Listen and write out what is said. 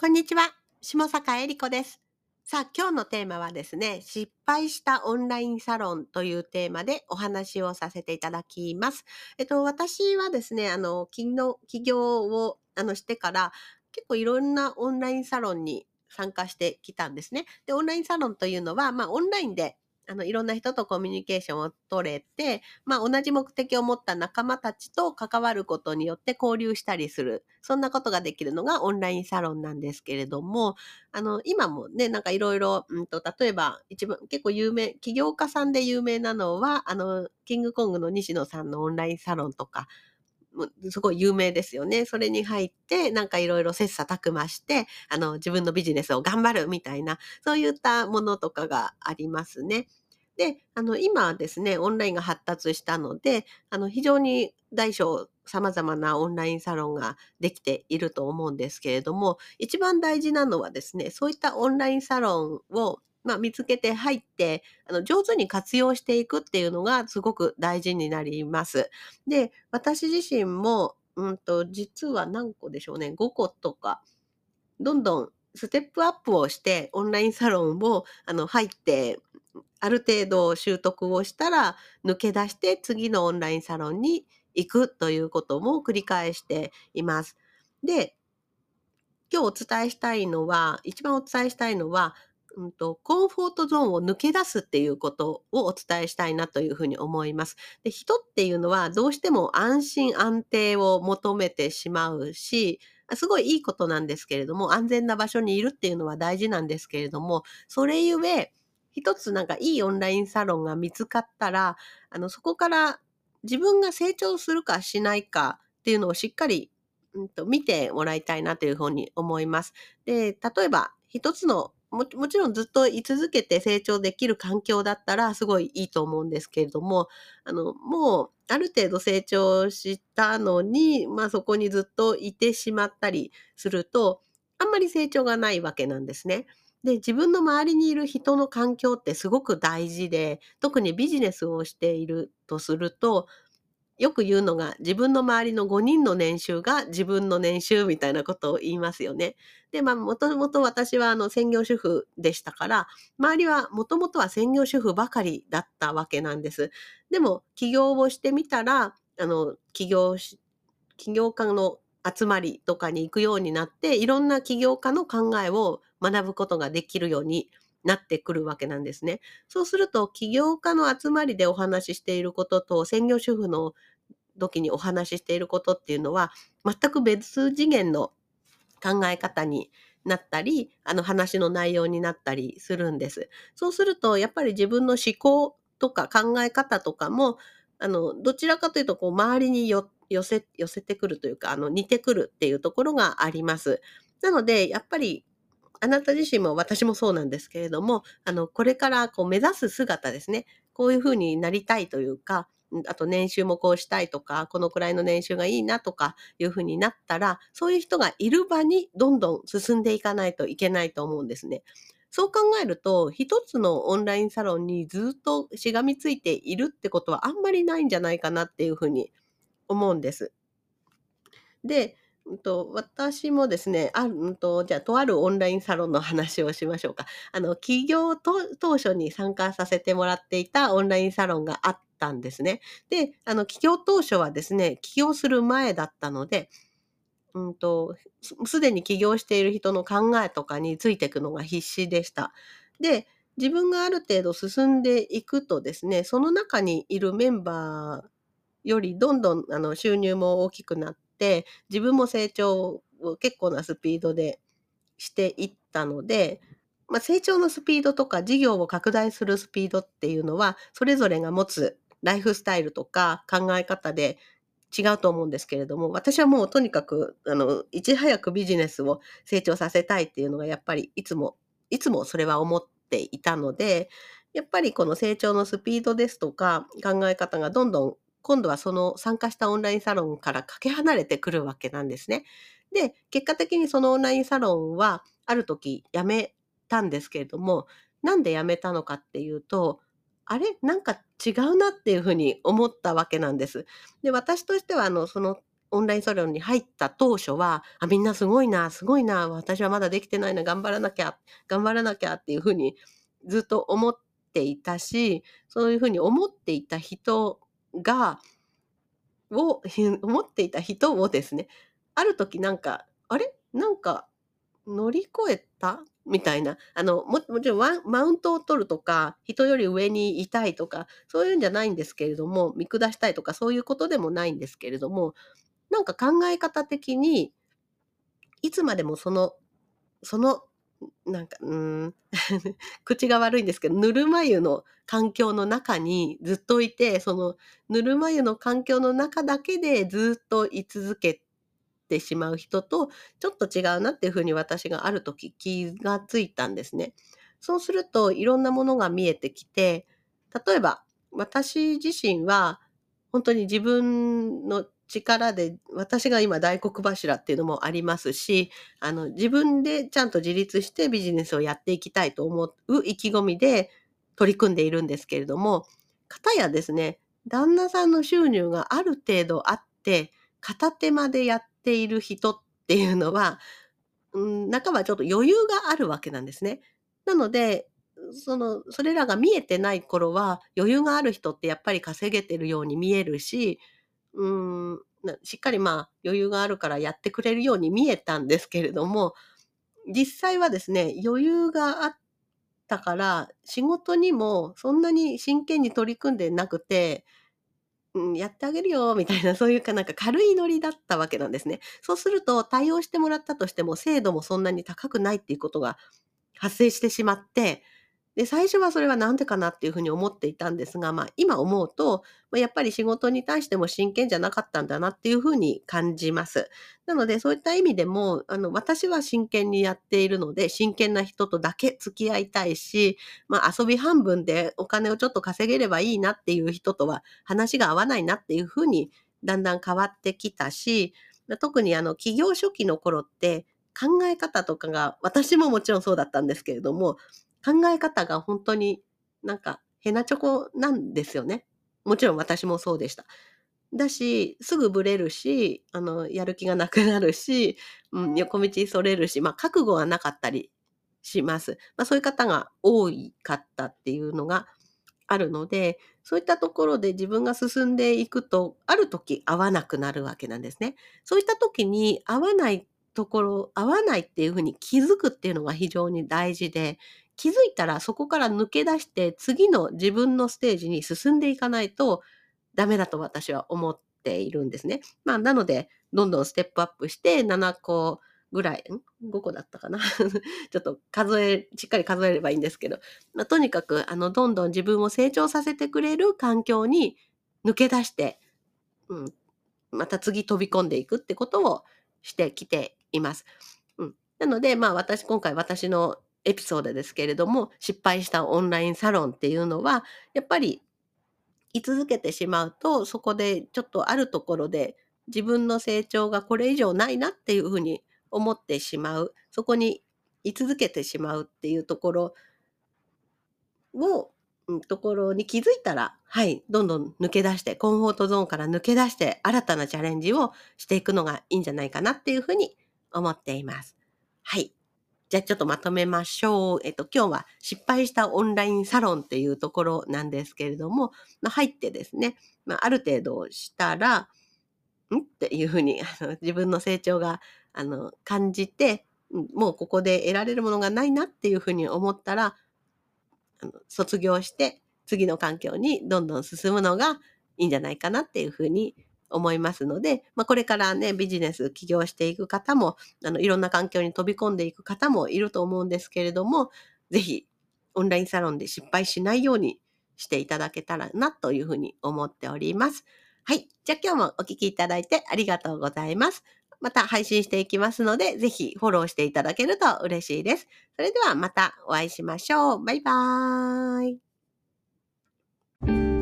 こんにちは。下坂恵理子です。さあ、今日のテーマはですね、失敗したオンラインサロンというテーマでお話をさせていただきます。えっと、私はですね、あの、起業起業をあのしてから、結構いろんなオンラインサロンに参加してきたんですね。で、オンラインサロンというのは、まあ、オンラインであの、いろんな人とコミュニケーションを取れて、まあ、同じ目的を持った仲間たちと関わることによって交流したりする。そんなことができるのがオンラインサロンなんですけれども、あの、今もね、なんかいろいろ、うんと、例えば、一番結構有名、起業家さんで有名なのは、あの、キングコングの西野さんのオンラインサロンとか、すごい有名ですよね。それに入って、なんかいろいろ切磋琢磨して、あの、自分のビジネスを頑張るみたいな、そういったものとかがありますね。で、あの、今はですね、オンラインが発達したので、あの、非常に大小様々なオンラインサロンができていると思うんですけれども、一番大事なのはですね、そういったオンラインサロンをまあ、見つけて入って、あの、上手に活用していくっていうのがすごく大事になります。で、私自身も、うんと、実は何個でしょうね、5個とか、どんどんステップアップをして、オンラインサロンを、あの、入って、ある程度習得をしたら、抜け出して次のオンラインサロンに行くということも繰り返しています。で、今日お伝えしたいのは、一番お伝えしたいのは、うんと、コンフォートゾーンを抜け出すっていうことをお伝えしたいなというふうに思います。で、人っていうのはどうしても安心安定を求めてしまうし、すごいいいことなんですけれども、安全な場所にいるっていうのは大事なんですけれども、それゆえ、一つなんかいいオンラインサロンが見つかったら、あの、そこから自分が成長するかしないかっていうのをしっかり、うん、と見てもらいたいなというふうに思います。で、例えば一つのももちろんずっと居続けて成長できる環境だったらすごいいいと思うんですけれども、あの、もうある程度成長したのに、まあそこにずっといてしまったりすると、あんまり成長がないわけなんですね。で、自分の周りにいる人の環境ってすごく大事で、特にビジネスをしているとすると、よく言うのが自分の周りの5人の年収が自分の年収みたいなことを言いますよね。で、まあ、もともと私はあの専業主婦でしたから、周りはもともとは専業主婦ばかりだったわけなんです。でも、起業をしてみたら、あの、起業し、起業家の集まりとかに行くようになって、いろんな起業家の考えを学ぶことができるようになってくるわけなんですね。そうすると、起業家の集まりでお話ししていることと、専業主婦の時にお話ししていることっていうのは、全く別次元の考え方になったり、あの話の内容になったりするんです。そうすると、やっぱり自分の思考とか考え方とかも、あの、どちらかというと、こう、周りに寄せ、寄せてくるというか、あの、似てくるっていうところがあります。なので、やっぱり、あなた自身も私もそうなんですけれども、あの、これからこう目指す姿ですね。こういうふうになりたいというか、あと年収もこうしたいとか、このくらいの年収がいいなとかいうふうになったら、そういう人がいる場にどんどん進んでいかないといけないと思うんですね。そう考えると、一つのオンラインサロンにずっとしがみついているってことはあんまりないんじゃないかなっていうふうに思うんです。で、うんと、私もですね、あうんと、じゃあ、とあるオンラインサロンの話をしましょうか。あの、起業と当初に参加させてもらっていたオンラインサロンがあったんですね。で、あの、起業当初はですね、起業する前だったので、うんと、すでに起業している人の考えとかについていくのが必死でした。で、自分がある程度進んでいくとですね、その中にいるメンバーよりどんどんあの収入も大きくなっって、自分も成長を結構なスピードでしていったので、まあ、成長のスピードとか事業を拡大するスピードっていうのは、それぞれが持つライフスタイルとか考え方で違うと思うんですけれども、私はもうとにかく、あの、いち早くビジネスを成長させたいっていうのがやっぱりいつも、いつもそれは思っていたので、やっぱりこの成長のスピードですとか考え方がどんどん今度はその参加したオンラインサロンからかけ離れてくるわけなんですね。で、結果的にそのオンラインサロンはある時辞めたんですけれども、なんで辞めたのかっていうと、あれ？なんか違うなっていうふうに思ったわけなんです。で、私としては、あの、そのオンラインサロンに入った当初は、あ、みんなすごいな、すごいな、私はまだできてないな、頑張らなきゃ、頑張らなきゃっていうふうにずっと思っていたし、そういうふうに思っていた人が、を、思っていた人をですね、ある時なんか、あれ？なんか乗り越えた？みたいな。あの、ももちろんマウントを取るとか、人より上にいたいとか、そういうんじゃないんですけれども、見下したいとかそういうことでもないんですけれども、なんか考え方的に、いつまでもそのその、なんか、うん、口が悪いんですけど、ぬるま湯の環境の中にずっといて、そのぬるま湯の環境の中だけでずっと居続けてしまう人と、ちょっと違うなっていうふうに私がある時気がついたんですね。そうするといろんなものが見えてきて、例えば私自身は本当に自分の力で、私が今大黒柱っていうのもありますし、あの、自分でちゃんと自立してビジネスをやっていきたいと思う意気込みで取り組んでいるんですけれども、方やですね、旦那さんの収入がある程度あって、片手間でやっている人っていうのは、うん、半ばちょっと余裕があるわけなんですね。なので、その、それらが見えてない頃は、余裕がある人ってやっぱり稼げてるように見えるし、うん、しっかりまあ余裕があるからやってくれるように見えたんですけれども、実際はですね、余裕があったから、仕事にもそんなに真剣に取り組んでなくて、うん、やってあげるよみたいな、そういうかなんか軽いノリだったわけなんですね。そうすると対応してもらったとしても精度もそんなに高くないっていうことが発生してしまって、で、最初はそれはなんでかなっていうふうに思っていたんですが、まあ、今思うと、まあ、やっぱり仕事に対しても真剣じゃなかったんだなっていうふうに感じます。なので、そういった意味でも、あの、私は真剣にやっているので、真剣な人とだけ付き合いたいし、まあ、遊び半分でお金をちょっと稼げればいいなっていう人とは話が合わないなっていうふうにだんだん変わってきたし、特にあの、企業初期の頃って考え方とかが、私ももちろんそうだったんですけれども、考え方が本当になんかヘナチョコなんですよね。もちろん私もそうでした。だし、すぐブレるし、あの、やる気がなくなるし、うん、横道それるし、まあ、覚悟がなかったりします。まあ、そういう方が多かったっていうのがあるので、そういったところで自分が進んでいくと、ある時合わなくなるわけなんですね。そういった時に合わないところ、合わないっていうふうに気づくっていうのが非常に大事で、気づいたらそこから抜け出して次の自分のステージに進んでいかないとダメだと私は思っているんですね。まあ、なので、どんどんステップアップして7個ぐらい、ん ?5 個だったかな ちょっと数え、しっかり数えればいいんですけど、まあ、とにかく、あの、どんどん自分を成長させてくれる環境に抜け出して、うん、また次飛び込んでいくってことをしてきています。うん、なので、まあ私、今回私のエピソードですけれども、失敗したオンラインサロンっていうのは、やっぱり居続けてしまうと、そこでちょっとあるところで自分の成長がこれ以上ないなっていうふうに思ってしまう、そこに居続けてしまうっていうところを、ところに気づいたら、はい、どんどん抜け出して、コンフォートゾーンから抜け出して、新たなチャレンジをしていくのがいいんじゃないかなっていうふうに思っています。はい。じゃあちょっとまとめましょう。えっと、今日は失敗したオンラインサロンっていうところなんですけれども、まあ、入ってですね、まあ、ある程度したら、ん？っていうふうにあの自分の成長があの感じて、もうここで得られるものがないなっていうふうに思ったら、あの卒業して次の環境にどんどん進むのがいいんじゃないかなっていうふうに思いますので、まあ、これからね、ビジネス起業していく方も、あの、いろんな環境に飛び込んでいく方もいると思うんですけれども、ぜひ、オンラインサロンで失敗しないようにしていただけたらなというふうに思っております。はい。じゃあ今日もお聴きいただいてありがとうございます。また配信していきますので、ぜひフォローしていただけると嬉しいです。それではまたお会いしましょう。バイバーイ。